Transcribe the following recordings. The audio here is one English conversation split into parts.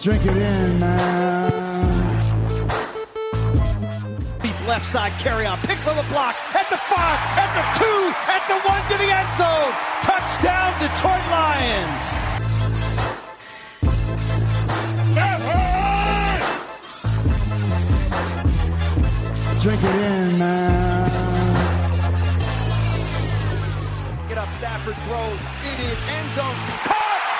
Drink it in, man. Deep left side carry on. Picks on the block. At the five. At the two. At the one to the end zone. Touchdown Detroit Lions. Drink it in, man. Get up. Stafford throws. It is end zone. Caught.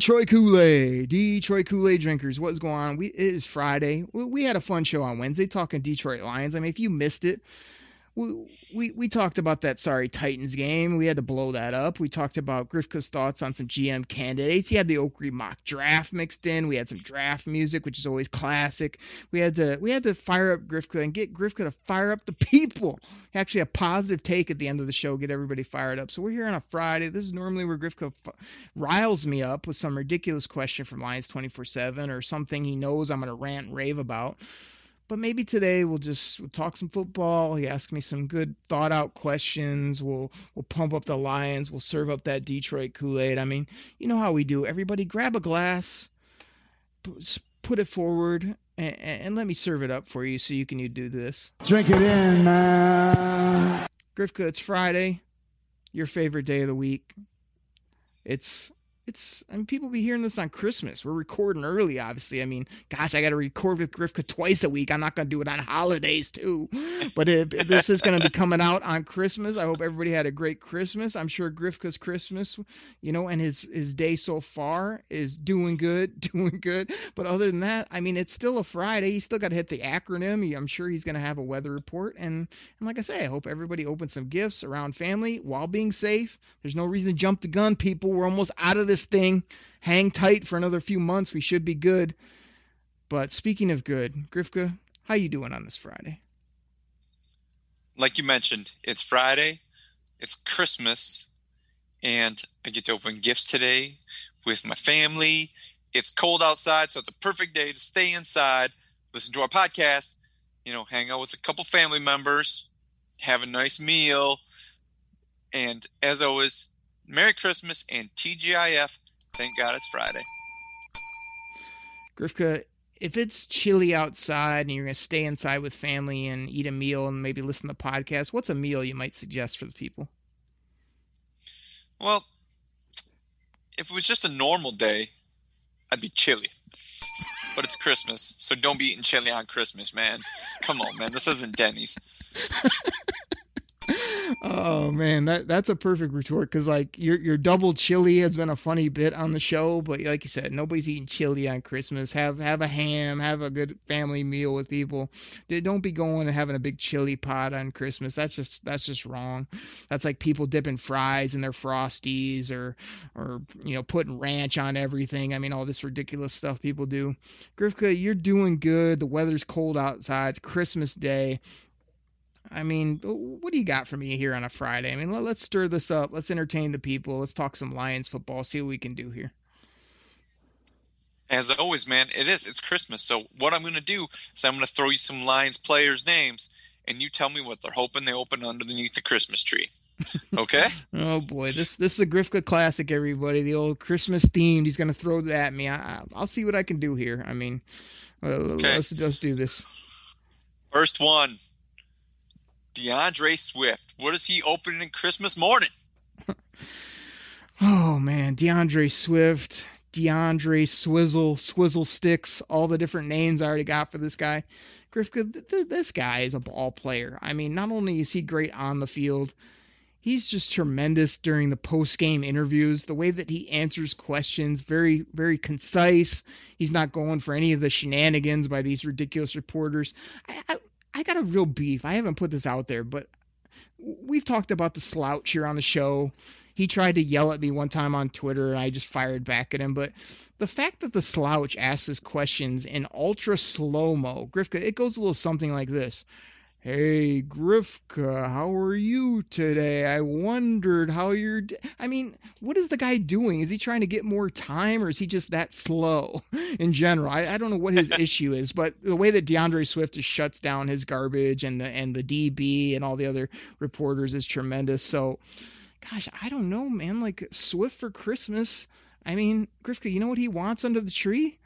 Detroit Kool-Aid, Detroit Kool-Aid drinkers, what's going on? We it is Friday. We, we had a fun show on Wednesday talking Detroit Lions. I mean, if you missed it, we, we we talked about that sorry Titans game. We had to blow that up. We talked about Grifka's thoughts on some GM candidates. He had the Oakrey mock draft mixed in. We had some draft music, which is always classic. We had to we had to fire up Grifka and get Grifka to fire up the people. Actually, a positive take at the end of the show, get everybody fired up. So we're here on a Friday. This is normally where Grifka riles me up with some ridiculous question from Lions 24/7 or something he knows I'm gonna rant and rave about. But maybe today we'll just we'll talk some football. He asked me some good thought out questions. We'll we'll pump up the Lions. We'll serve up that Detroit Kool-Aid. I mean, you know how we do. Everybody grab a glass, put, put it forward, and, and let me serve it up for you so you can you do this. Drink it in, man. Grifka, it's Friday, your favorite day of the week. It's it's I mean people be hearing this on Christmas. We're recording early, obviously. I mean, gosh, I got to record with Grifka twice a week. I'm not gonna do it on holidays too. But if, if this is gonna be coming out on Christmas, I hope everybody had a great Christmas. I'm sure Grifka's Christmas, you know, and his his day so far is doing good, doing good. But other than that, I mean, it's still a Friday. He's still got to hit the acronym. I'm sure he's gonna have a weather report. And and like I say, I hope everybody opens some gifts around family while being safe. There's no reason to jump the gun, people. We're almost out of this thing. Hang tight for another few months. We should be good. But speaking of good, Grifka, how you doing on this Friday? like you mentioned, it's Friday, it's Christmas, and I get to open gifts today with my family. It's cold outside, so it's a perfect day to stay inside, listen to our podcast, you know, hang out with a couple family members, have a nice meal, and as always, Merry Christmas and TGIF. Thank God it's Friday. Grifka, if it's chilly outside and you're going to stay inside with family and eat a meal and maybe listen to the podcast, what's a meal you might suggest for the people? Well, if it was just a normal day, I'd be chilly. But it's Christmas, so don't be eating chili on Christmas, man. Come on, man. This isn't Denny's. Oh man, that that's a perfect retort because like your your double chili has been a funny bit on the show, but like you said, nobody's eating chili on Christmas. Have have a ham, have a good family meal with people. Don't be going and having a big chili pot on Christmas. That's just that's just wrong. That's like people dipping fries in their frosties or or you know putting ranch on everything. I mean all this ridiculous stuff people do. Grifka, you're doing good. The weather's cold outside. It's Christmas Day. I mean, what do you got for me here on a Friday? I mean, let, us stir this up. Let's entertain the people. Let's talk some Lions football. See what we can do here. As always, man, it is. It's Christmas. So what I'm going to do is I'm going to throw you some Lions players' names, and you tell me what they're hoping they open underneath the Christmas tree. Okay? oh boy, this this is a Grifka classic, everybody. The old Christmas themed. He's going to throw that at me. I, I'll see what I can do here. I mean, uh, Okay. let's let's do this. First one, DeAndre Swift. What is he opening in Christmas morning? Oh man, DeAndre Swift, DeAndre Swizzle, Swizzle Sticks, all the different names I already got for this guy. Th- this guy is a ball player. I mean, not only is he great on the field, he's just tremendous during the post game interviews. The way that he answers questions, very, very concise. He's not going for any of the shenanigans by these ridiculous reporters. I, I, I got a real beef. I haven't put this out there, but we've talked about the slouch here on the show. He tried to yell at me one time on Twitter, and I just fired back at him. But the fact that the slouch asks his questions in ultra slow mo, Grifka, it goes a little something like this. Hey, Grifka, how are you today? I wondered how you're. D-. I mean, what is the guy doing? Is he trying to get more time, or is he just that slow in general? I, I don't know what his issue is, but the way that DeAndre Swift just shuts down his garbage and the and the DB and all the other reporters is tremendous. So, gosh, I don't know, man. Like Swift for Christmas. I mean, Grifka, you know what he wants under the tree?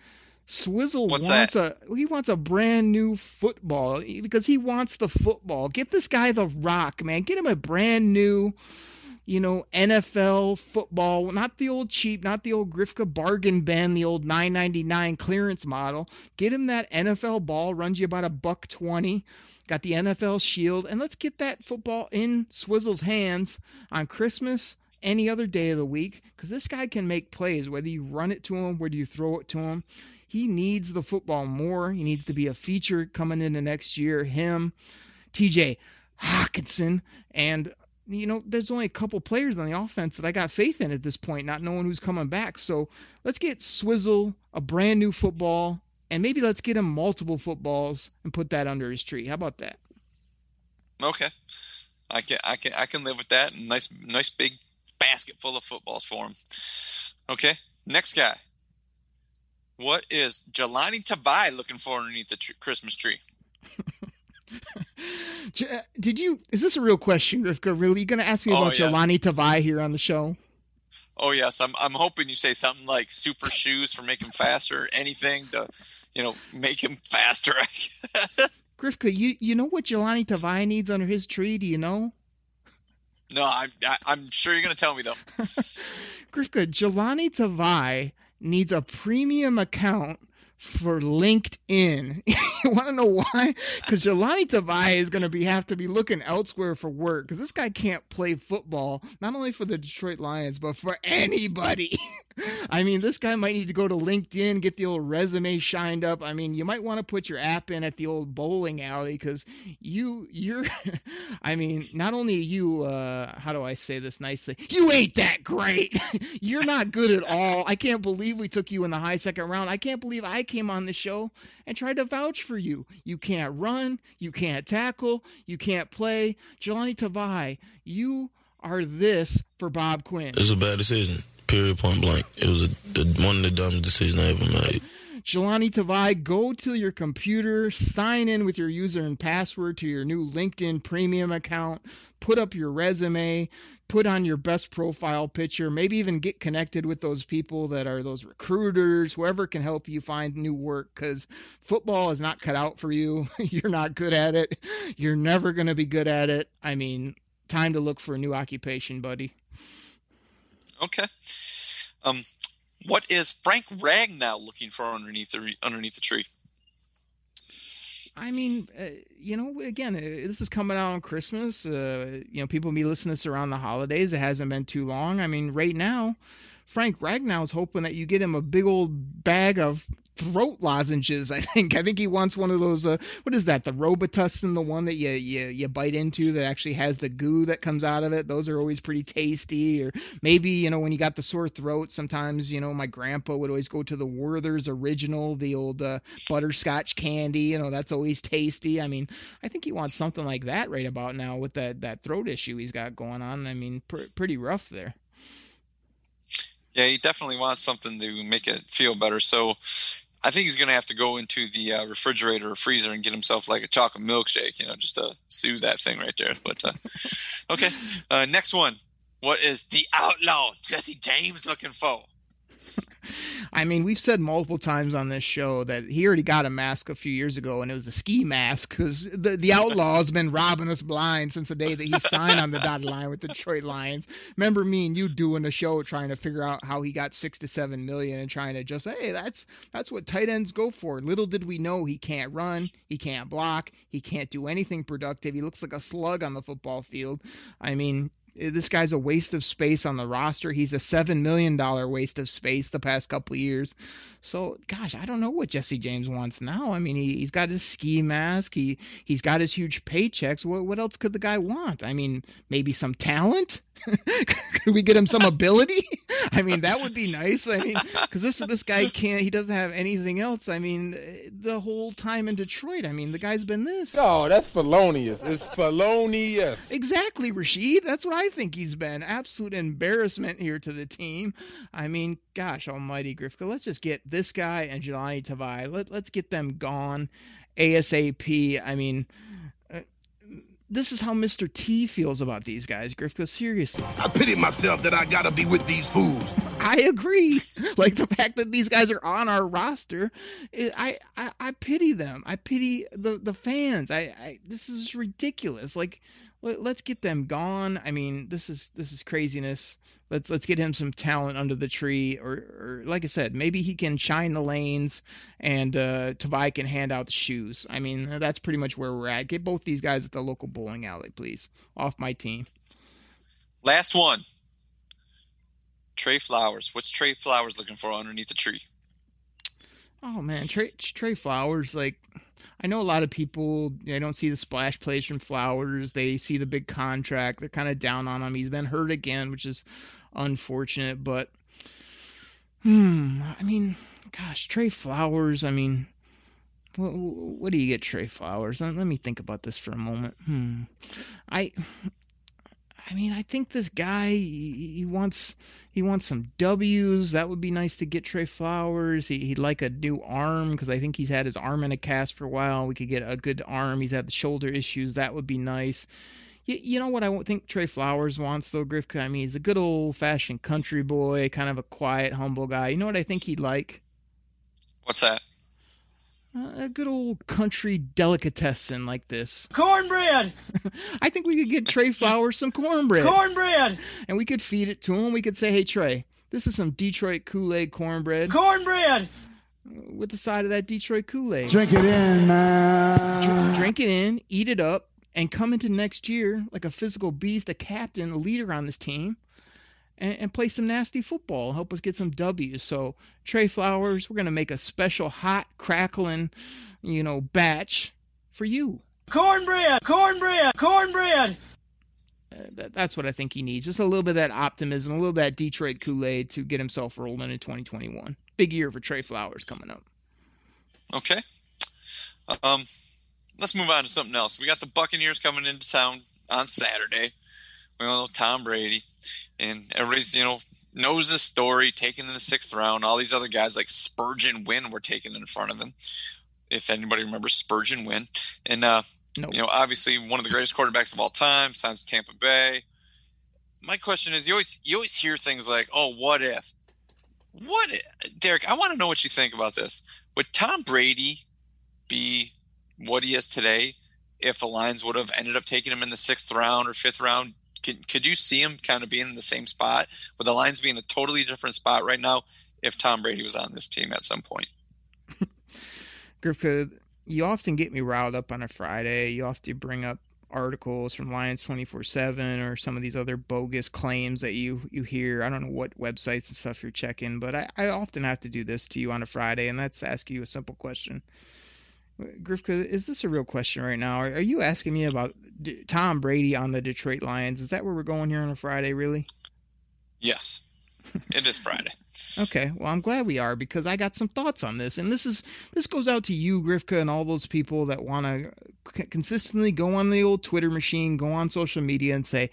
Swizzle What's wants a he wants a brand new football because he wants the football. Get this guy the rock, man. Get him a brand new, you know, NFL football, not the old cheap, not the old Grifka bargain bin, the old 9.99 clearance model. Get him that NFL ball, runs you about a buck 20. Got the NFL shield, and let's get that football in Swizzle's hands on Christmas any other day of the week because this guy can make plays whether you run it to him whether you throw it to him he needs the football more. He needs to be a feature coming into next year. Him, TJ Hockenson, and you know, there's only a couple players on the offense that I got faith in at this point, not knowing who's coming back. So let's get Swizzle a brand new football, and maybe let's get him multiple footballs and put that under his tree. How about that? Okay, I can I can I can live with that. Nice nice big basket full of footballs for him. Okay, next guy. What is Jahlani Tavai looking for underneath the tr- Christmas tree? Did you? Is this a real question, Grifka? Really, you going to ask me Oh, about yeah. Jahlani Tavai here on the show? Oh yes, I'm I'm hoping you say something like super shoes for making faster, anything to, you know, make him faster. Grifka, you you know what Jahlani Tavai needs under his tree? Do you know? no, I'm I, I'm sure you're gonna tell me though. Grifka, Jahlani Tavai needs a premium account for LinkedIn. you want to know why? Because Jahlani Tavai is going to be have to be looking elsewhere for work because this guy can't play football not only for the Detroit Lions but for anybody. I mean, this guy might need to go to LinkedIn, get the old resume shined up. I mean, you might want to put your app in at the old bowling alley because you, you're, I mean, not only you, uh, how do I say this nicely? You ain't that great. you're not good at all. I can't believe we took you in the high second round. I can't believe I came on the show and tried to vouch for you. You can't run. You can't tackle. You can't play. Jahlani Tavai, you are this for Bob Quinn. It was a bad decision. Period. Point blank. It was a, the, one of the dumbest decisions I ever made. Jahlani Tavai, go to your computer, sign in with your user and password to your new LinkedIn premium account, put up your resume, put on your best profile picture, maybe even get connected with those people that are those recruiters, whoever can help you find new work because football is not cut out for you. You're not good at it. You're never going to be good at it. I mean, time to look for a new occupation, buddy. Okay. Um, what is Frank Ragnow looking for underneath the underneath the tree? I mean, uh, you know, again, uh, this is coming out on Christmas. Uh, you know, people be listening to this around the holidays. It hasn't been too long. I mean, right now, Frank Ragnow's hoping that you get him a big old bag of throat lozenges. I think. I think he wants one of those. Uh, what is that? The Robitussin, the one that you, you you bite into that actually has the goo that comes out of it. Those are always pretty tasty. Or maybe you know when you got the sore throat, sometimes you know my grandpa would always go to the Werther's Original, the old uh, butterscotch candy. You know that's always tasty. I mean, I think he wants something like that right about now with that that throat issue he's got going on. I mean, pr- pretty rough there. Yeah, he definitely wants something to make it feel better. So I think he's going to have to go into the uh, refrigerator or freezer and get himself like a chocolate milkshake, you know, just to soothe that thing right there. But uh, okay, uh, next one. What is the outlaw Jesse James looking for? I mean, we've said multiple times on this show that he already got a mask a few years ago, and it was a ski mask because the the outlaw has been robbing us blind since the day that he signed on the dotted line with the Detroit Lions. Remember me and you doing a show trying to figure out how he got six to seven million and trying to just hey, that's that's what tight ends go for. Little did we know he can't run, he can't block, he can't do anything productive. He looks like a slug on the football field. I mean, This guy's a waste of space on the roster. He's a seven million dollar waste of space the past couple years. So, gosh, I don't know what Jesse James wants now. I mean, he, he's got his ski mask. He he's got his huge paychecks. What what else could the guy want? I mean, maybe some talent. could we get him some ability? I mean, that would be nice. I mean, because this this guy can't. He doesn't have anything else. I mean, eh, the whole time in Detroit. I mean, the guy's been this. No, that's felonious. It's felonious. Exactly, Rashid. That's what I think he's been. Absolute embarrassment here to the team. I mean, gosh almighty, Grifka. Let's just get this guy and Jahlani Tavai. Let, let's get them gone ASAP. I mean, uh, this is how Mr. T feels about these guys, Grifka. Seriously. I pity myself that I gotta be with these fools. I agree. Like the fact that these guys are on our roster, I, I I pity them. I pity the the fans. I, I this is ridiculous. Like let's get them gone. I mean, this is this is craziness. Let's let's get him some talent under the tree, or, or like I said, maybe he can shine the lanes, and uh, Tavai can hand out the shoes. I mean, that's pretty much where we're at. Get both these guys at the local bowling alley, please, off my team. Last one. Trey Flowers. What's Trey Flowers looking for underneath the tree? Oh man, Trey Trey Flowers, like I know a lot of people they don't see the splash plays from Flowers. They see the big contract. They're kind of down on him. He's been hurt again, which is unfortunate. But hmm, I mean, gosh, Trey Flowers. I mean, what, what do you get, Trey Flowers? Let, let me think about this for a moment. Hmm, I. I mean, I think this guy he, he wants he wants some W's. That would be nice to get Trey Flowers. He, he'd like a new arm because I think he's had his arm in a cast for a while. We could get a good arm. He's had the shoulder issues. That would be nice. You, you know what I think Trey Flowers wants though, Griff? I mean, he's a good old fashioned country boy, kind of a quiet, humble guy. You know what I think he'd like? What's that? Uh, a good old country delicatessen like this. Cornbread! I think we could get Trey Flowers some cornbread. Cornbread! and we could feed it to him. We could say, "Hey Trey, this is some Detroit Kool-Aid cornbread Cornbread! with the side of that Detroit Kool-Aid. Drink it in, man. Dr- drink it in, eat it up, and come into next year like a physical beast, a captain, a leader on this team, and, and play some nasty football. Help us get some W's. So Trey Flowers, we're gonna make a special hot, crackling, you know, batch for you. Cornbread! Cornbread! Cornbread! Uh, that, that's what I think he needs. Just a little bit of that optimism, a little of that Detroit Kool-Aid to get himself rolling in 2021. Big year for Trey Flowers coming up. Okay. Um, let's move on to something else. We got the Buccaneers coming into town on Saturday. We all know Tom Brady, and everybody's you know knows the story. Taken in the sixth round. All these other guys like Spergon Wynn were taken in front of him. If anybody remembers Spergon Wynn, and uh, Nope. you know obviously one of the greatest quarterbacks of all time, signs with Tampa Bay. My question is, you always you always hear things like, "Oh, what if?" What, if, Derek? I want to know what you think about this. Would Tom Brady be what he is today if the Lions would have ended up taking him in the sixth round or fifth round? Could, could you see him kind of being in the same spot? Would the Lions being in a totally different spot right now if Tom Brady was on this team at some point? Grifka, you often get me riled up on a Friday. You often bring up articles from Lions 24/7 or some of these other bogus claims that you you hear. I don't know what websites and stuff you're checking, but I, I often have to do this to you on a Friday, and that's ask you a simple question. Grifka, is this a real question right now? Are, are you asking me about D- Tom Brady on the Detroit Lions? Is that where we're going here on a Friday, really? Yes, it is Friday. Okay, well I'm glad we are because I got some thoughts on this, and this is this goes out to you, Grifka, and all those people that want to c- consistently go on the old Twitter machine, go on social media, and say,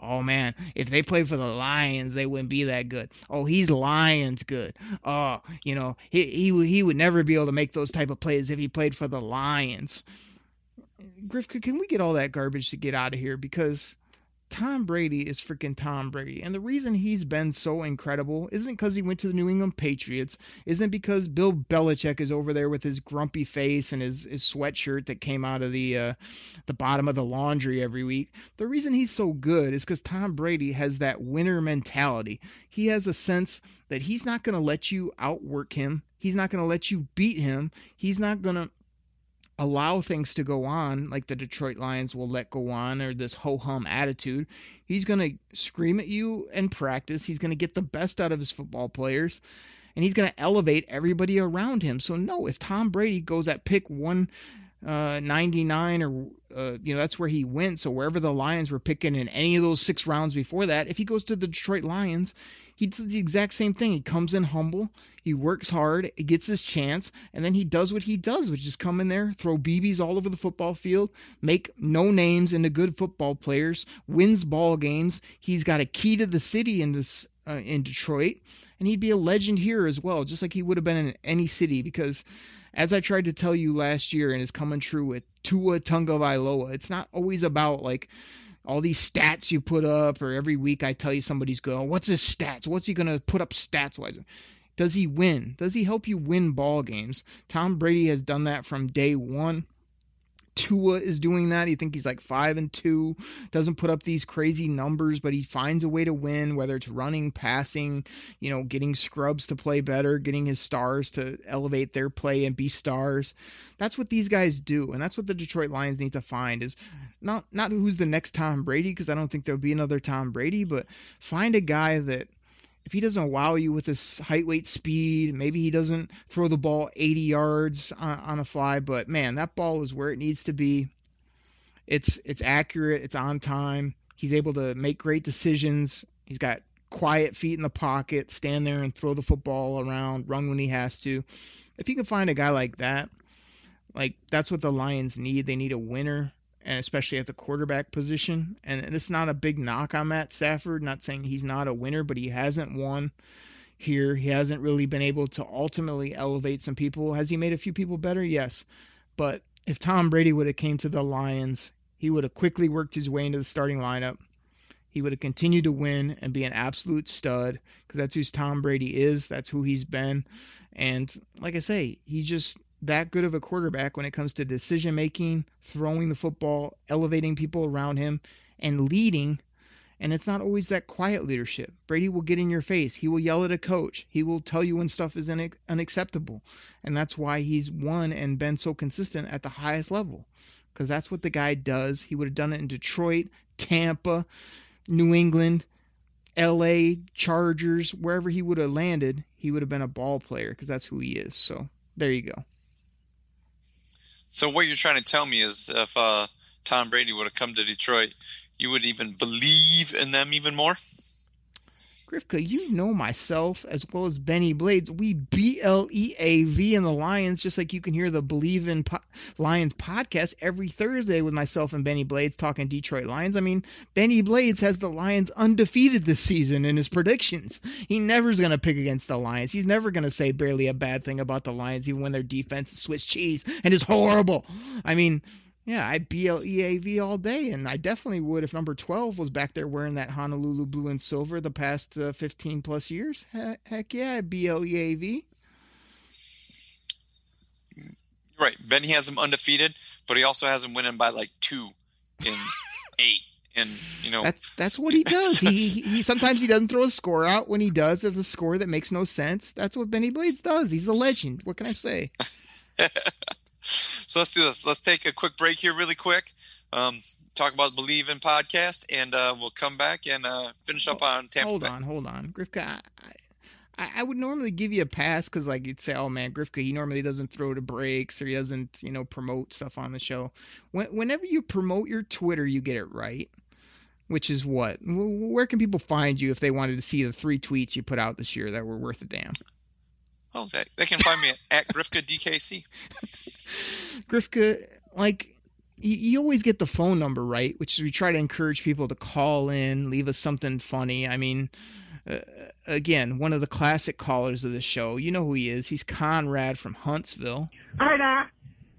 "Oh man, if they played for the Lions, they wouldn't be that good. Oh, he's Lions good. Oh, you know, he he he would never be able to make those type of plays if he played for the Lions." Grifka, can we get all that garbage to get out of here because Tom Brady is freaking Tom Brady. And the reason he's been so incredible isn't because he went to the New England Patriots, isn't because Bill Belichick is over there with his grumpy face and his, his sweatshirt that came out of the uh, the bottom of the laundry every week. The reason he's so good is because Tom Brady has that winner mentality. He has a sense that he's not going to let you outwork him. He's not going to let you beat him. He's not going to allow things to go on like the Detroit Lions will let go on or this ho hum attitude. He's going to scream at you in practice. He's going to get the best out of his football players and he's going to elevate everybody around him. So no, if Tom Brady goes at pick 199 uh, or uh, you know that's where he went. So wherever the Lions were picking in any of those six rounds before that, if he goes to the Detroit Lions, he does the exact same thing. He comes in humble, he works hard, he gets his chance, and then he does what he does, which is come in there, throw BBs all over the football field, make no names into good football players, wins ball games. He's got a key to the city in this uh, in Detroit, and he'd be a legend here as well, just like he would have been in any city. Because, as I tried to tell you last year, and is coming true with Tua Tagovailoa, it's not always about like all these stats you put up, or every week I tell you somebody's good. Oh, what's his stats? What's he gonna put up stats wise? Does he win? Does he help you win ball games? Tom Brady has done that from day one. Tua is doing that. You think he's like five and two, doesn't put up these crazy numbers, but he finds a way to win, whether it's running, passing, you know, getting scrubs to play better, getting his stars to elevate their play and be stars. That's what these guys do, and that's what the Detroit Lions need to find is not not who's the next Tom Brady, because I don't think there'll be another Tom Brady, but find a guy that if he doesn't wow you with his height, weight, speed, maybe he doesn't throw the ball 80 yards on, on, a fly, but man, that ball is where it needs to be. It's it's accurate, it's on time. He's able to make great decisions. He's got quiet feet in the pocket, stand there and throw the football around, run when he has to. If you can find a guy like that, like that's what the Lions need. They need a winner and especially at the quarterback position. And it's not a big knock on Matt Stafford. Not saying he's not a winner, but he hasn't won here. He hasn't really been able to ultimately elevate some people. Has he made a few people better? Yes. But if Tom Brady would have came to the Lions, he would have quickly worked his way into the starting lineup. He would have continued to win and be an absolute stud because that's who Tom Brady is. That's who he's been. And like I say, he just that good of a quarterback when it comes to decision making, throwing the football, elevating people around him, and leading. And it's not always that quiet leadership. Brady will get in your face. He will yell at a coach. He will tell you when stuff is unacceptable. And that's why he's won and been so consistent at the highest level. Because that's what the guy does. He would have done it in Detroit, Tampa, New England, LA, Chargers, wherever he would have landed, he would have been a ball player because that's who he is. So there you go. So what you're trying to tell me is if uh, Tom Brady would have come to Detroit, you would even believe in them even more? Grifka, you know myself as well as Benny Blades. We B L E A V in the Lions, just like you can hear the Believe in po- Lions podcast every Thursday with myself and Benny Blades talking Detroit Lions. I mean, Benny Blades has the Lions undefeated this season in his predictions. He never's going to pick against the Lions. He's never going to say barely a bad thing about the Lions, even when their defense is Swiss cheese and is horrible. I mean, yeah, I I B L E A V all day, and I definitely would if number 12 was back there wearing that Honolulu blue and silver the past uh, 15 plus years. Heck, heck yeah, B L E A V. Right, Benny has him undefeated, but he also has him winning by like two in eight. And you know that's that's what he does. he, he sometimes he doesn't throw a score out. When he does, there's a score that makes no sense. That's what Benny Blades does. He's a legend. What can I say? so let's do this. Let's take a quick break here, really quick. Um, talk about Believe in podcast, and uh, we'll come back and uh, finish up on Tampa. Hold Bay. on, hold on, Grifka. I, I would normally give you a pass because, like, you'd say, "Oh man, Grifka, he normally doesn't throw to breaks or he doesn't, you know, promote stuff on the show." When, whenever you promote your Twitter, you get it right. Which is what? Where can people find you if they wanted to see the three tweets you put out this year that were worth a damn? Oh, they, they can find me at Grifka DKC. Grifka, like you, you, always get the phone number right, which is we try to encourage people to call in, leave us something funny. I mean, uh, again, one of the classic callers of the show. You know who he is. He's Conrad from Huntsville. Hi there.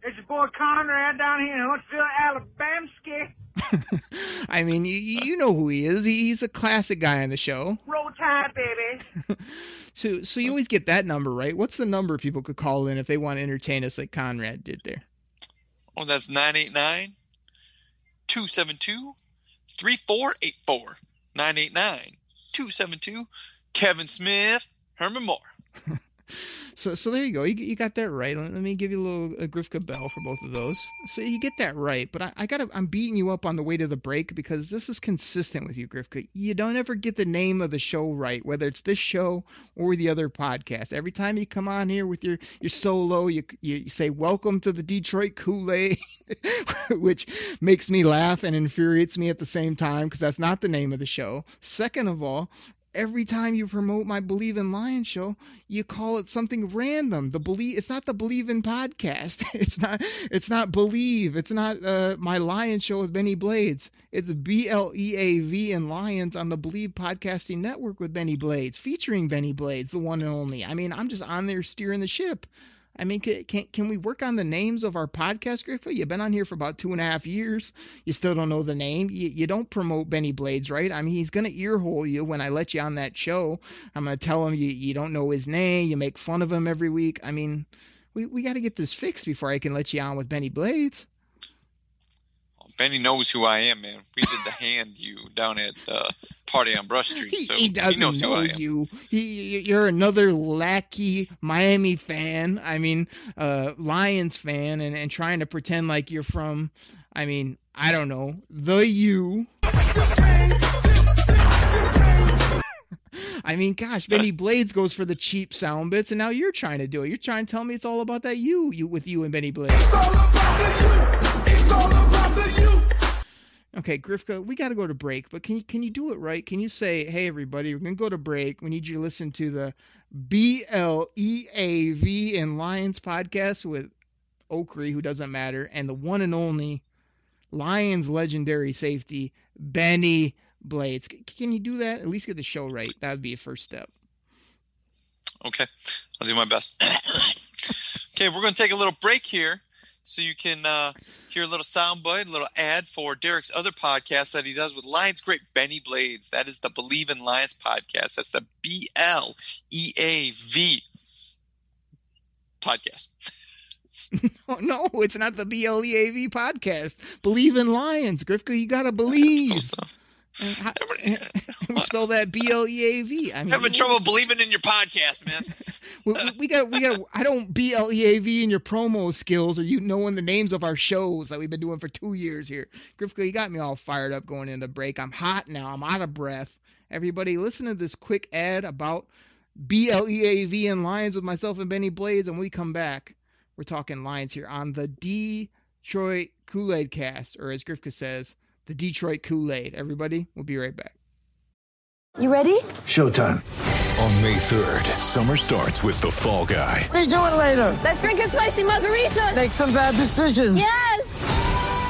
It's your boy Conrad down here in Huntsville, Alabama. I mean, you, you know who he is. He, he's a classic guy on the show. Roll Tide, baby. so, so you always get that number right. What's the number people could call in if they want to entertain us like Conrad did there? Oh, that's 989 272 3484. 989 272 Kevin Smith, Herman Moore. So so there you go. You, you got that right. Let, me give you a little a Grifka bell for both of those. So you get that right. But I, I gotta I'm beating you up on the way to the break because this is consistent with you, Grifka. You don't ever get the name of the show right, whether it's this show or the other podcast. Every time you come on here with your your solo, you you say welcome to the Detroit Kool-Aid, which makes me laugh and infuriates me at the same time because that's not the name of the show. Second of all, every time you promote my Believe in Lions show, you call it something random. The believe it's not the Believe in podcast. It's not it's not Believe. It's not uh, my Lion show with Benny Blades. It's B L E A V and Lions on the Believe Podcasting Network with Benny Blades, featuring Benny Blades, the one and only. I mean, I'm just on there steering the ship. I mean, can, can, we work on the names of our podcast, Griffa? You've been on here for about two and a half years. You still don't know the name. You, you don't promote Benny Blades, right? I mean, he's going to earhole you when I let you on that show. I'm going to tell him you, you don't know his name. You make fun of him every week. I mean, we, we got to get this fixed before I can let you on with Benny Blades. Benny knows who I am, man. We did the hand you down at uh, Party on Brush Street, so he doesn't he knows know who I am. you. He, you're another lackey Miami fan. I mean, uh, Lions fan, and, and trying to pretend like you're from. I mean, I don't know the U. I mean, gosh, Benny Blades goes for the cheap sound bits, and now you're trying to do it. You're trying to tell me it's all about that you, you with you and Benny Blades. Okay, Grifka, we got to go to break, but can you can you do it right? Can you say, "Hey, everybody, we're gonna go to break. We need you to listen to the B L E A V and Lions podcast with Oakrey, who doesn't matter, and the one and only Lions legendary safety Benny Blades. Can you do that? At least get the show right. That would be a first step. Okay, I'll do my best. okay, we're to take a little break here so you can uh, hear a little soundbite, a little ad for Derek's other podcast that he does with Lions great Benny Blades. That is the Believe in Lions podcast. That's the B L E A V podcast. Oh, no, it's not the B L E A V podcast. Believe in Lions, Grifka. You gotta believe. And how- we spell that B L E A V. I mean, Having trouble believing in your podcast, man. we, we- we got we got I don't B L E A V in your promo skills or you knowing the names of our shows that we've been doing for two years here. Grifka, you got me all fired up going into break. I'm hot now. I'm out of breath. Everybody, listen to this quick ad about B L E A V and Lions with myself and Benny Blades, and when we come back, we're talking Lions here on the Detroit Kool Aid Cast, or as Grifka says, the Detroit Kool Aid. Everybody, we'll be right back. You ready? Showtime. On May 3rd, summer starts with The Fall Guy. Let's do it later. Let's drink a spicy margarita. Make some bad decisions. Yes.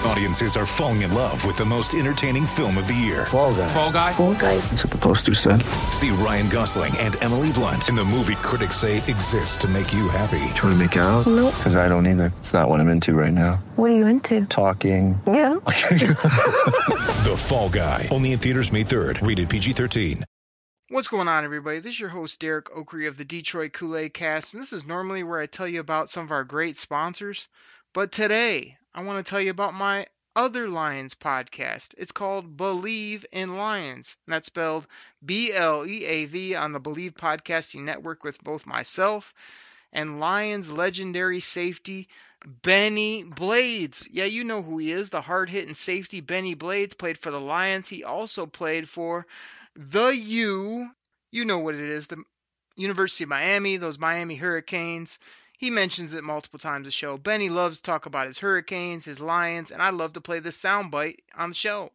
Audiences are falling in love with the most entertaining film of the year. Fall guy. Fall Guy? Fall guy. That's what the poster said. See Ryan Gosling and Emily Blunt in the movie critics say exists to make you happy. Trying to make it out? Nope. Because I don't either. It's not what I'm into right now. What are you into? Talking. Yeah. The Fall Guy. Only in theaters May 3rd. Rated PG-13. What's going on, everybody? This is your host, Derek Oakrey of the Detroit Kool Aid Cast, and this is normally where I tell you about some of our great sponsors. But today, I want to tell you about my other Lions podcast. It's called Believe in Lions, and that's spelled B L E A V on the Believe Podcasting Network with both myself and Lions legendary safety Benny Blades. Yeah, you know who he is, the hard hitting safety Benny Blades played for the Lions. He also played for the U. You know what it is, the University of Miami, those Miami Hurricanes. He mentions it multiple times the show. Benny loves to talk about his Hurricanes, his Lions, and I love to play this soundbite on the show.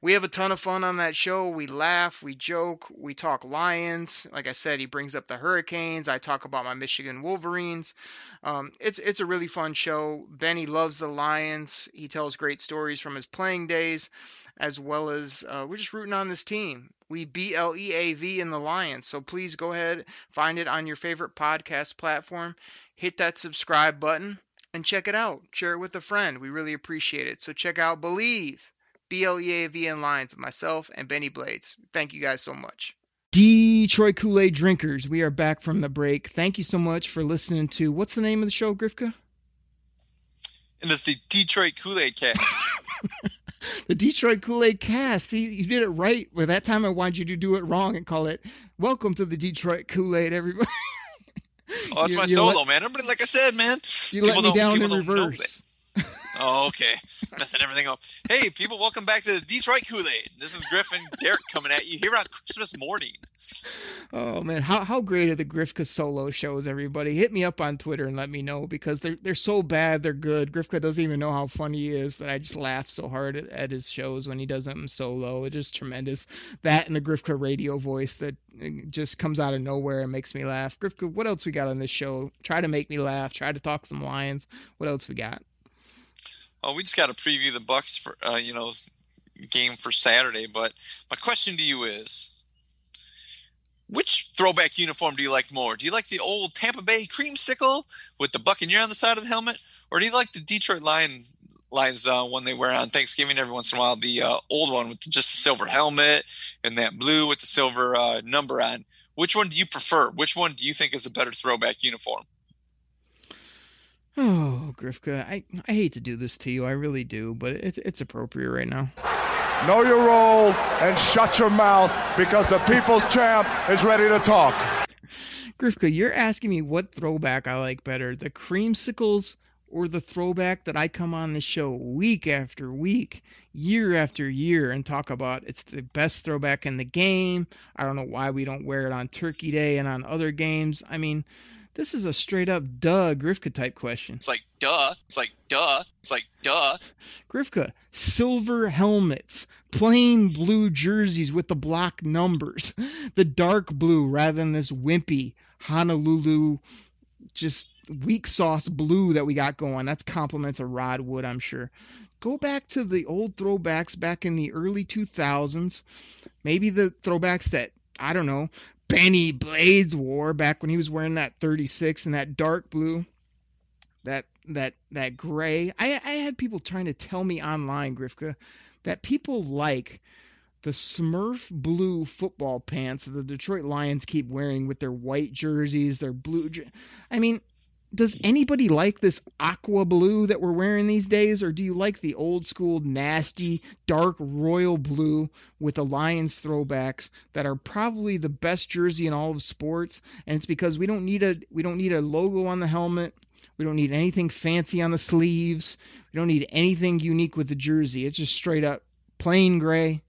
We have a ton of fun on that show. We laugh, we joke, we talk Lions. Like I said, he brings up the Hurricanes. I talk about my Michigan Wolverines. Um, it's it's a really fun show. Benny loves the Lions. He tells great stories from his playing days, as well as uh, we're just rooting on this team. We B L E A V in the Lions. So please go ahead, find it on your favorite podcast platform. Hit that subscribe button and check it out. Share it with a friend. We really appreciate it. So check out Believe. B L E A V in Lions with myself and Benny Blades. Thank you guys so much. Detroit Kool Aid drinkers, we are back from the break. Thank you so much for listening to what's the name of the show, Grifka? And it's the Detroit Kool Aid Cast. the Detroit Kool-Aid cast. See, you did it right. But that time I wanted you to do it wrong and call it "Welcome to the Detroit Kool-Aid." Everybody. Oh, that's You- my solo, let- man. Everybody, like I said, man. You let me down in reverse. Oh, okay. Messing everything up. Hey, people, welcome back to the Detroit Kool-Aid. This is Griffin Derek coming at you here on Christmas morning. Oh man, how how great are the Grifka solo shows? Everybody, hit me up on Twitter and let me know because they're they're so bad they're good. Grifka doesn't even know how funny he is that I just laugh so hard at, at his shows when he does them solo. It's just tremendous. That and the Grifka radio voice that uh, just comes out of nowhere and makes me laugh. Grifka, what else we got on this show? Try to make me laugh. Try to talk some Lions. What else we got? Oh, we just got to preview the Bucks for uh, you know game for Saturday. But my question to you is, which throwback uniform do you like more? Do you like the old Tampa Bay creamsicle with the Buccaneer on the side of the helmet, or do you like the Detroit Lion Lions uh, one they wear on Thanksgiving every once in a while, the uh, old one with just the silver helmet and that blue with the silver uh, number on? Which one do you prefer? Which one do you think is a better throwback uniform? Oh, Grifka, I I hate to do this to you, I really do, but it's it's appropriate right now. Know your role and shut your mouth because the people's champ is ready to talk. Grifka, you're asking me what throwback I like better, the creamsicles or the throwback that I come on the show week after week, year after year, and talk about it's the best throwback in the game. I don't know why we don't wear it on Turkey Day and on other games. I mean, this is a straight up duh Grifka type question. It's like duh. It's like duh. It's like duh. Grifka, silver helmets, plain blue jerseys with the block numbers, the dark blue rather than this wimpy Honolulu, just weak sauce blue that we got going. That's compliments of Rod Wood, I'm sure. Go back to the old throwbacks back in the early 2000s, maybe the throwbacks that, I don't know, Benny Blades wore back when he was wearing that 36 and that dark blue that that that gray. I I had people trying to tell me online, Grifka, that people like the Smurf blue football pants that the Detroit Lions keep wearing with their white jerseys, their blue. I mean, does anybody like this aqua blue that we're wearing these days, or do you like the old school, nasty, dark royal blue with the Lions throwbacks that are probably the best jersey in all of sports? And it's because we don't need a we don't need a logo on the helmet. We don't need anything fancy on the sleeves. We don't need anything unique with the jersey. It's just straight up plain gray,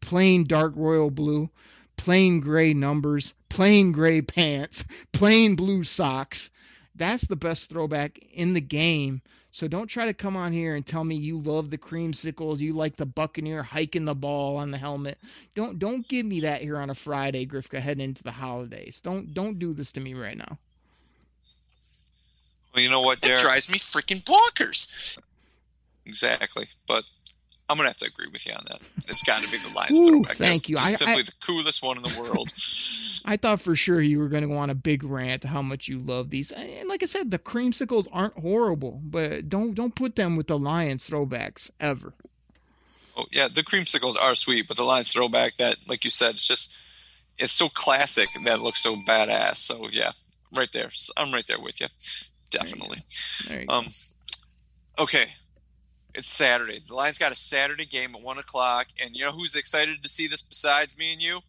plain dark royal blue, plain gray numbers, plain gray pants, plain blue socks. That's the best throwback in the game. So don't try to come on here and tell me you love the creamsicles, you like the Buccaneer hiking the ball on the helmet. Don't don't give me that here on a Friday, Grifka, heading into the holidays. Don't don't do this to me right now. Well, you know what, That Derek? drives me freaking bonkers. Exactly, but I'm gonna have to agree with you on that. It's got to be the Lions Ooh, throwback. thank That's you. I- simply I- the coolest one in the world. I thought for sure you were going to go on a big rant how much you love these. And like I said, the creamsicles aren't horrible, but don't don't put them with the Lions throwbacks ever. oh yeah, the creamsicles are sweet, but the Lions throwback, that like you said, it's just it's so classic that it looks so badass. So yeah, right there. I'm right there with you, definitely. There you Um, okay, it's Saturday. The Lions got a Saturday game at one o'clock, and you know who's excited to see this besides me and you?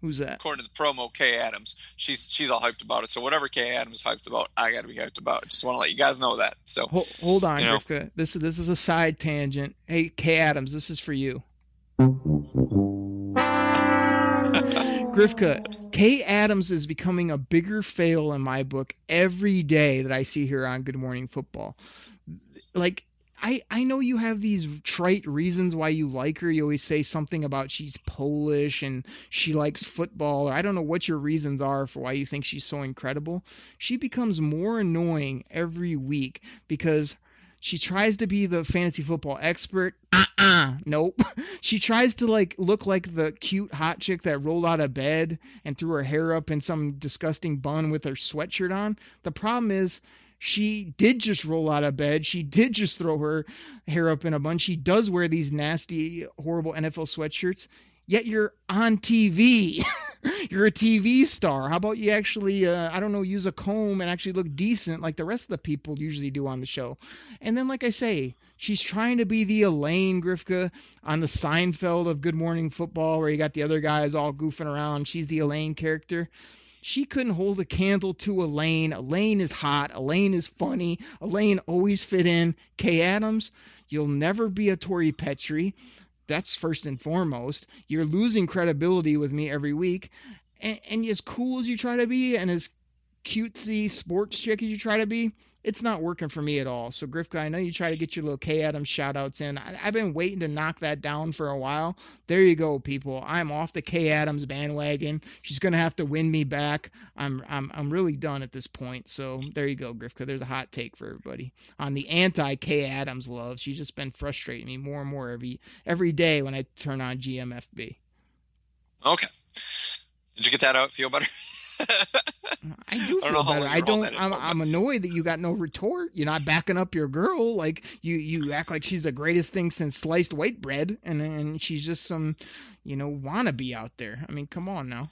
Who's that? According to the promo, Kay Adams. She's she's all hyped about it. So whatever Kay Adams hyped about, I got to be hyped about. Just want to let you guys know that. So Hold, hold on, you know. This is this is a side tangent. Hey, Kay Adams, this is for you. Grifka, Kay Adams is becoming a bigger fail in my book every day that I see her on Good Morning Football. Like, I, I know you have these trite reasons why you like her. You always say something about she's Polish and she likes football. or I don't know what your reasons are for why you think she's so incredible. She becomes more annoying every week because she tries to be the fantasy football expert. Uh-uh. Nope. She tries to like look like the cute hot chick that rolled out of bed and threw her hair up in some disgusting bun with her sweatshirt on. The problem is she did just roll out of bed. She did just throw her hair up in a bun. She does wear these nasty, horrible NFL sweatshirts. Yet you're on TV. You're a TV star. How about you actually, uh, I don't know, use a comb and actually look decent like the rest of the people usually do on the show? And then, like I say, she's trying to be the Elaine Grifka on the Seinfeld of Good Morning Football, where you got the other guys all goofing around. She's the Elaine character. She couldn't hold a candle to Elaine. Elaine is hot. Elaine is funny. Elaine always fit in. Kay Adams, you'll never be a Tori Petrie. That's first and foremost. You're losing credibility with me every week. And, and as cool as you try to be and as cutesy sports chick as you try to be, it's not working for me at all. So Grifka, I know you try to get your little K Adams shout outs in. I, have been waiting to knock that down for a while. There you go, people. I'm off the K Adams bandwagon. She's gonna have to win me back. I'm I'm I'm really done at this point. So there you go, Grifka. There's a hot take for everybody on the anti K Adams love. She's just been frustrating me more and more every every day when I turn on GMFB. Okay. Did you get that out? Feel better? I do I don't feel better. I don't. I'm, I'm annoyed that you got no retort. You're not backing up your girl. Like you, you act like she's the greatest thing since sliced white bread, and and she's just some, you know, wannabe out there. I mean, come on now.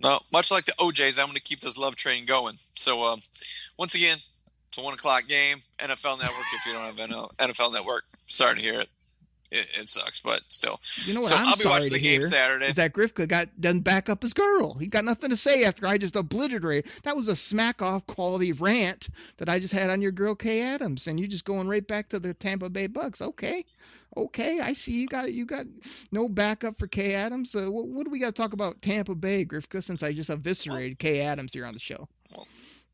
No, much like the OJs, I'm going to keep this love train going. So, um, once again, it's a one o'clock game. NFL Network. If you don't have NFL Network, sorry to hear it. It, it sucks, but still. You know what so I'm I'll be sorry watching the game? Saturday. That Grifka got doesn't back up his girl. He got nothing to say after I just obliterated. That was a smack off quality rant that I just had on your girl Kay Adams, and you just going right back to the Tampa Bay Bucks. Okay, okay, I see you got you got no backup for Kay Adams. Uh, what, what do we got to talk about Tampa Bay, Grifka? Since I just eviscerated Kay Adams here on the show. Well,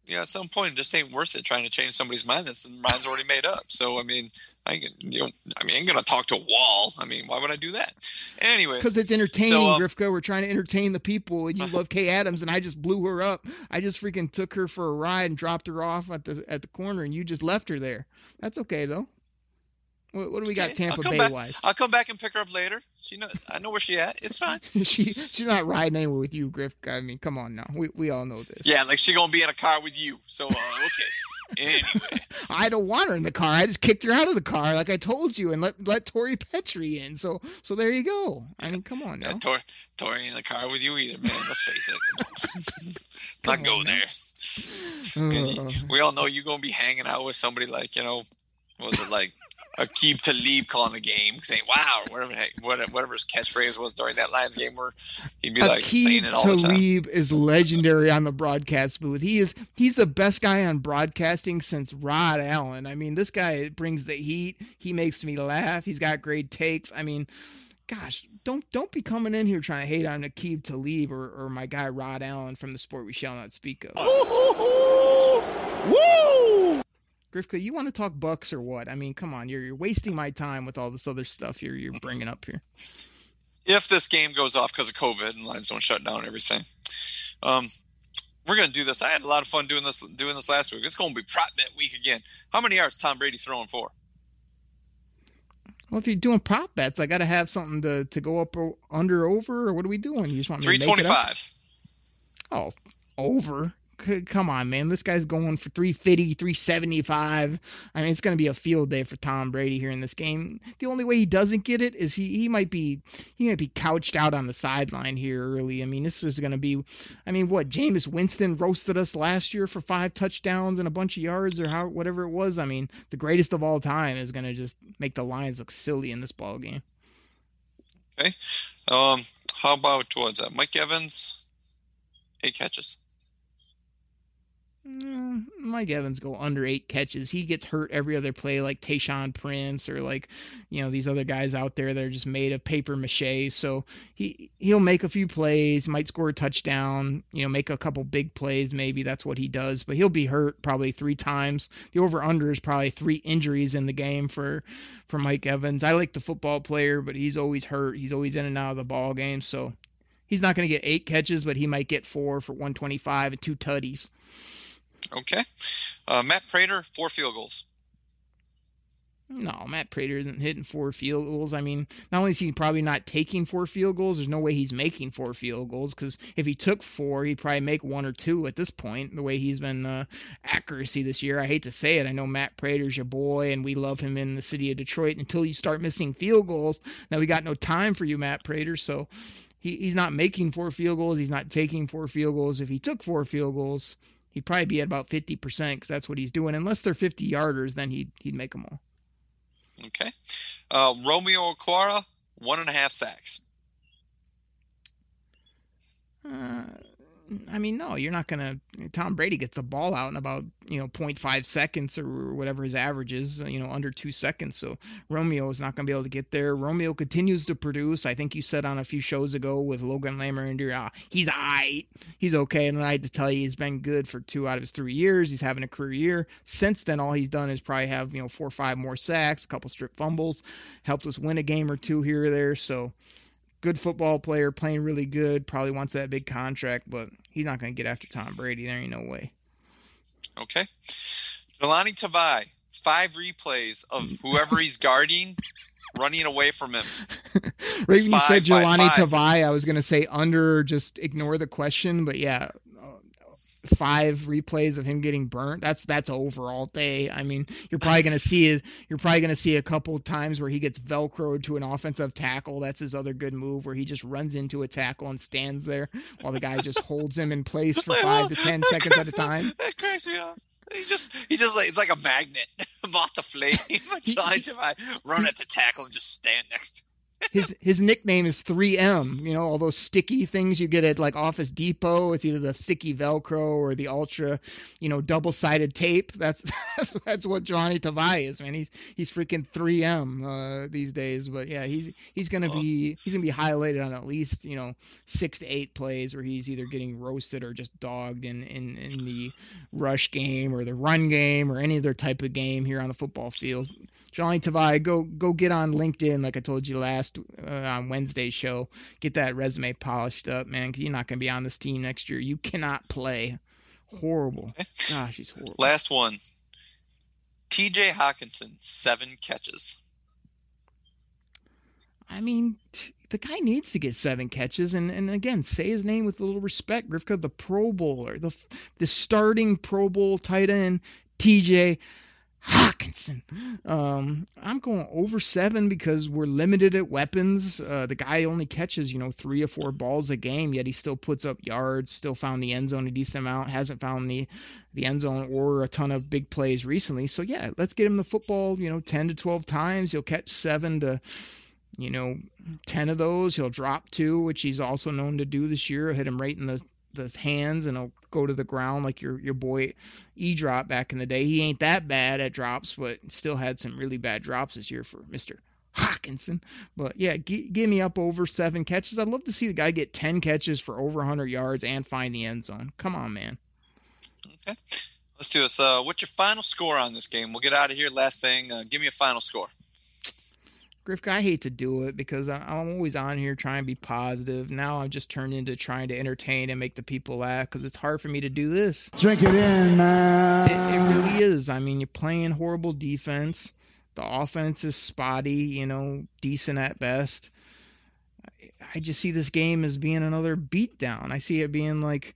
yeah, at some point, it just ain't worth it trying to change somebody's mind that's mind's already made up. So, I mean, I can, you know, I mean, I'm gonna talk to a wall. I mean, why would I do that? Anyway, Because it's entertaining, so, um. We're trying to entertain the people, and you love Kay Adams, and I just blew her up. I just freaking took her for a ride and dropped her off at the at the corner, and you just left her there. That's okay though. What, what do we got Tampa Bay back, wise? I'll come back and pick her up later. She know, I know where she at. It's fine. she she's not riding anywhere with you, Grifka. I mean, come on now. We we all know this. Yeah, like she gonna be in a car with you. So, uh, okay. Anyway, I don't want her in the car. I just kicked her out of the car, like I told you, and let let Tori Petrie in. So so there you go. I mean, come on now. yeah, Tori, Tori in the car with you either, man. Let's face it. Not go there. Uh, we all know you're gonna be hanging out with somebody like you know, what was it like Aqib Talib calling the game, saying "Wow" or whatever, whatever his catchphrase was during that Lions game, where he'd be like saying it all the time. Talib is legendary on the broadcast booth. He is he's the best guy on broadcasting since Rod Allen. I mean, this guy brings the heat. He makes me laugh. He's got great takes. I mean, gosh, don't don't be coming in here trying to hate on Aqib Talib or, or my guy Rod Allen from the sport we shall not speak of. Woo! Grifka, you want to talk Bucks or what? I mean, come on, you're you're wasting my time with all this other stuff you're you're bringing up here. if this game goes off because of COVID and lines don't shut down and everything, um, we're gonna do this. I had a lot of fun doing this doing this last week. It's gonna be prop bet week again. How many yards Tom Brady throwing for? Well, if you're doing prop bets, I got to have something to, to go up or under over, or what are we doing? You just want me Three to make it up? Oh, over. Come on, man. This guy's going for 350, 375. I mean, it's going to be a field day for Tom Brady here in this game. The only way he doesn't get it is he, he might be he might be couched out on the sideline here early. I mean, this is going to be I mean, what? Jameis Winston roasted us last year for five touchdowns and a bunch of yards or how whatever it was. I mean, the greatest of all time is going to just make the Lions look silly in this ball game. Okay. Um, how about towards that? Mike Evans, eight catches. Mm, Mike Evans go under eight catches. He gets hurt every other play, like Tayshaun Prince or like, you know, these other guys out there that are just made of paper mache. So he he'll make a few plays, might score a touchdown, you know, make a couple big plays. Maybe that's what he does. But he'll be hurt probably three times. The over under is probably three injuries in the game for for Mike Evans. I like the football player, but he's always hurt. He's always in and out of the ball game. So he's not going to get eight catches, but he might get four for 125 and two tutties. Okay. Uh, Matt Prater, four field goals. No, Matt Prater isn't hitting four field goals. I mean, not only is he probably not taking four field goals, there's no way he's making four field goals because if he took four, he'd probably make one or two at this point, the way he's been uh, accuracy this year. I hate to say it. I know Matt Prater's your boy, and we love him in the city of Detroit until you start missing field goals. Now, we got no time for you, Matt Prater, so he, he's not making four field goals. He's not taking four field goals. If he took four field goals, he'd probably be at about 50% because that's what he's doing. Unless they're 50 yarders, then he'd, he'd make them all. Okay. Uh, Romeo Okwara, one and a half sacks. Uh, I mean, no, you're not gonna. Tom Brady gets the ball out in about you know 0.5 seconds or whatever his average is, you know, under two seconds. So Romeo is not gonna be able to get there. Romeo continues to produce. I think you said on a few shows ago with Logan Lammer, ah, he's alright, he's okay. And I had to tell you, he's been good for two out of his three years. He's having a career year. Since then, all he's done is probably have you know four or five more sacks, a couple strip fumbles, helped us win a game or two here or there. So good football player, playing really good, probably wants that big contract, but he's not going to get after Tom Brady. There ain't no way. Okay. Jahlani Tavai, five replays of whoever he's guarding running away from him. right when you said Jahlani Tavai, I was going to say under, just ignore the question, but yeah, five replays of him getting burnt. That's that's over all day. I mean, you're probably gonna see you're probably gonna see a couple times where he gets velcroed to an offensive tackle. That's his other good move where he just runs into a tackle and stands there while the guy just holds him in place for five to ten seconds at a time. That cracks me up. He just he just like it's like a magnet off the flame. Trying to run at the tackle and just stand next his his nickname is 3M. You know, all those sticky things you get at like Office Depot. It's either the sticky Velcro or the ultra, you know, double sided tape. That's, that's that's what Johnny Tavai is, man. He's he's freaking 3M uh, these days. But yeah, he's he's gonna be he's gonna be highlighted on at least you know six to eight plays where he's either getting roasted or just dogged in in in the rush game or the run game or any other type of game here on the football field. Johnny Tavai, go go get on LinkedIn like I told you last uh, on Wednesday's show. Get that resume polished up, man, because you're not going to be on this team next year. You cannot play. Horrible. Gosh, he's horrible. Last one. T.J. Hockenson, seven catches. I mean, the guy needs to get seven catches, and, and again, say his name with a little respect. Grifka, the Pro Bowler, the the starting Pro Bowl tight end, T.J. Hockenson. Um, I'm going over seven because we're limited at weapons. Uh, the guy only catches, you know, three or four balls a game, yet he still puts up yards. Still found the end zone a decent amount. Hasn't found the the end zone or a ton of big plays recently. So yeah, let's get him the football. You know, 10 to 12 times. He'll catch seven to you know, 10 of those. He'll drop two, which he's also known to do this year. Hit him right in the the hands and he'll go to the ground like your your boy E drop back in the day. He ain't that bad at drops, but still had some really bad drops this year for Mister Hockenson. But yeah, g- give me up over seven catches. I'd love to see the guy get ten catches for over 100 yards and find the end zone. Come on, man. Okay, let's do this. Uh, what's your final score on this game? We'll get out of here. Last thing, uh, give me a final score. Griff, I hate to do it because I'm always on here trying to be positive. Now I've just turned into trying to entertain and make the people laugh because it's hard for me to do this. Drink it in, man. It, it really is. I mean, you're playing horrible defense. The offense is spotty, you know, decent at best. I just see this game as being another beatdown. I see it being like,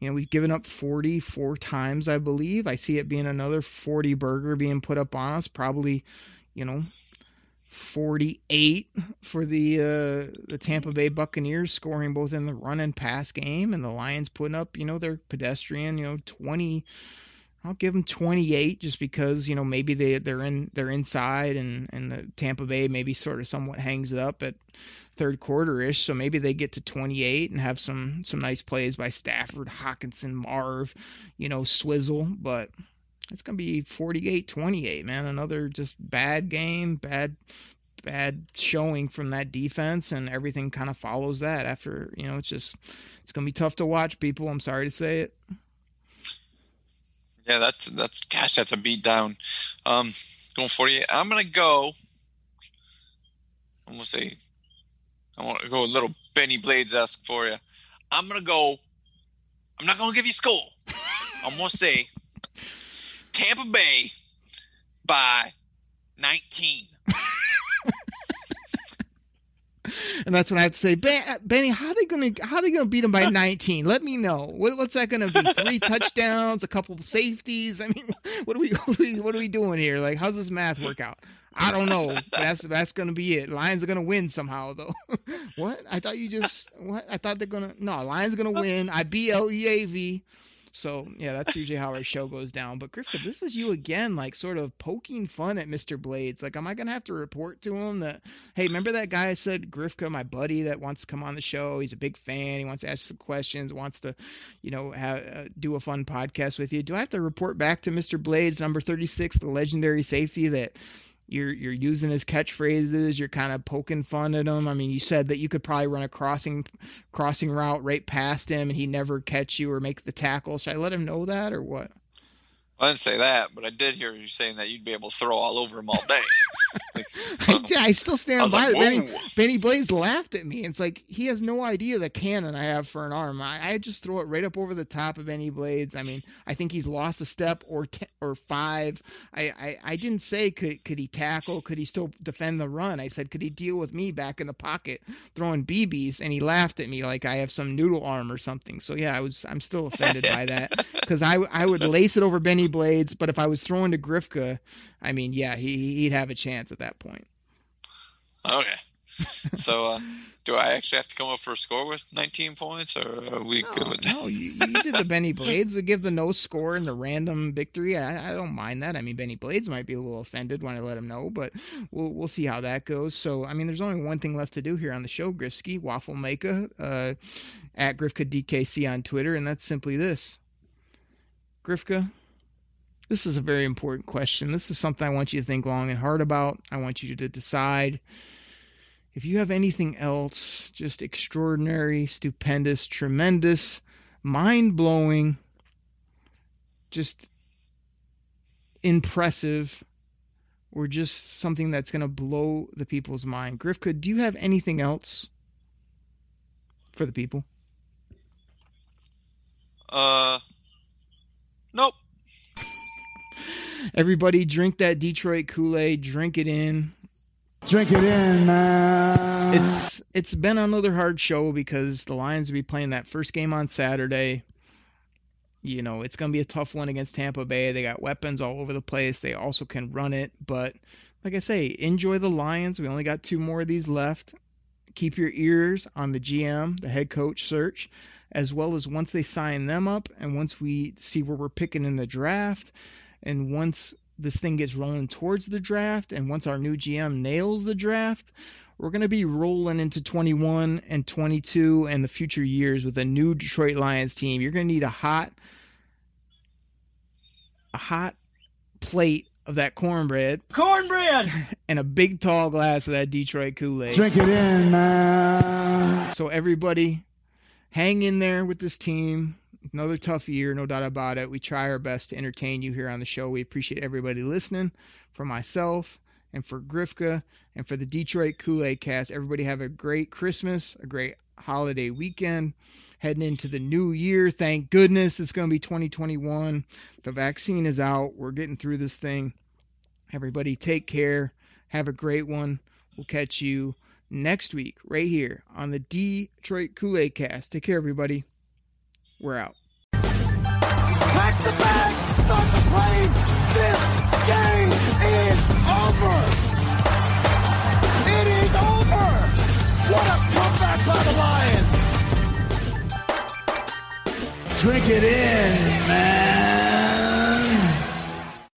you know, we've given up 40 four times, I believe. I see it being another 40 burger being put up on us, probably, you know, 48 for the uh, the Tampa Bay Buccaneers scoring both in the run and pass game and the Lions putting up, you know, their pedestrian, you know, 20 I'll give them 28 just because, you know, maybe they they're in they're inside and and the Tampa Bay maybe sort of somewhat hangs it up at third quarter-ish, so maybe they get to 28 and have some some nice plays by Stafford, Hockenson, Marv, you know, Swizzle, but it's going to be 48-28, man. Another just bad game, bad bad showing from that defense and everything kind of follows that after, you know, it's just it's going to be tough to watch people. I'm sorry to say it. Yeah, that's that's gosh, that's a beat down. Um going 48. I'm going to go I'm going to say I want to go a little Benny Blades esque for you. I'm going to go I'm not going to give you score. I'm going to say Tampa Bay by 19. and that's when I have to say, ben, Benny, how they gonna how are they gonna beat them by 19? Let me know. What, what's that gonna be? Three touchdowns, a couple of safeties. I mean, what are we what are we what are we doing here? Like, how's this math work out? I don't know. That's that's gonna be it. Lions are gonna win somehow though. what? I thought you just what? I thought they're gonna no. Lions are gonna win. I B L E A V. So yeah, that's usually how our show goes down. But Grifka, this is you again, like sort of poking fun at Mr. Blades. Like, am I gonna have to report to him that, hey, remember that guy I said Grifka, my buddy that wants to come on the show? He's a big fan. He wants to ask some questions. Wants to, you know, have, uh, do a fun podcast with you. Do I have to report back to Mr. Blades, number 36, the legendary safety that? You're you're using his catchphrases you're kind of poking fun at him. I mean you said that you could probably run a crossing crossing route right past him and he never catch you or make the tackle. Should i let him know that or what I didn't say that, but I did hear you saying that you'd be able to throw all over him all day. like, so, yeah, I still stand I by like, it. Benny, Benny Blaze laughed at me. It's like he has no idea the cannon I have for an arm. I, I just throw it right up over the top of Benny Blades. I mean, I think he's lost a step or ten, or five. I, I, I didn't say could could he tackle, could he still defend the run. I said could he deal with me back in the pocket throwing BBs, and he laughed at me like I have some noodle arm or something. So yeah, I was I'm still offended by that because I I would lace it over Benny Blades, but if I was throwing to Grifka, I mean, yeah, he he'd have a chance at that point. Okay. so, uh, do I actually have to come up for a score with 19 points, or are we no, good with that? No, you, you did the Benny Blades. We give the no score and the random victory. I, I don't mind that. I mean, Benny Blades might be a little offended when I let him know, but we'll we'll see how that goes. So, I mean, there's only one thing left to do here on the show, Grifsky Waffle Maker, uh, at Grifka DKC on Twitter, and that's simply this. Grifka, this is a very important question. This is something I want you to think long and hard about. I want you to decide if you have anything else just extraordinary, stupendous, tremendous, mind blowing, just impressive, or just something that's going to blow the people's mind. Grifka, do you have anything else for the people? Uh, nope. Everybody drink that Detroit Kool-Aid, drink it in. Drink it in, man. It's it's been another hard show because the Lions will be playing that first game on Saturday. You know, it's gonna be a tough one against Tampa Bay. They got weapons all over the place. They also can run it, but like I say, enjoy the Lions. We only got two more of these left. Keep your ears on the GM, the head coach search, as well as once they sign them up and once we see where we're picking in the draft, and once this thing gets rolling towards the draft, and once our new GM nails the draft, we're going to be rolling into 21 and 22 and the future years with a new Detroit Lions team. You're going to need a hot, a hot plate of that cornbread, Cornbread! and a big tall glass of that Detroit Kool-Aid. Drink it in, man. So everybody, hang in there with this team. Another tough year, no doubt about it. We try our best to entertain you here on the show. We appreciate everybody listening. For myself and for Grifka and for the Detroit Kool-Aid cast, everybody have a great Christmas, a great holiday weekend. Heading into the new year, thank goodness it's going to be 2021. The vaccine is out. We're getting through this thing. Everybody take care. Have a great one. We'll catch you next week right here on the Detroit Kool-Aid cast. Take care, everybody. We're out. Pack the bag, start the plane. This game is over. It is over. What a comeback by the Lions. Drink it in,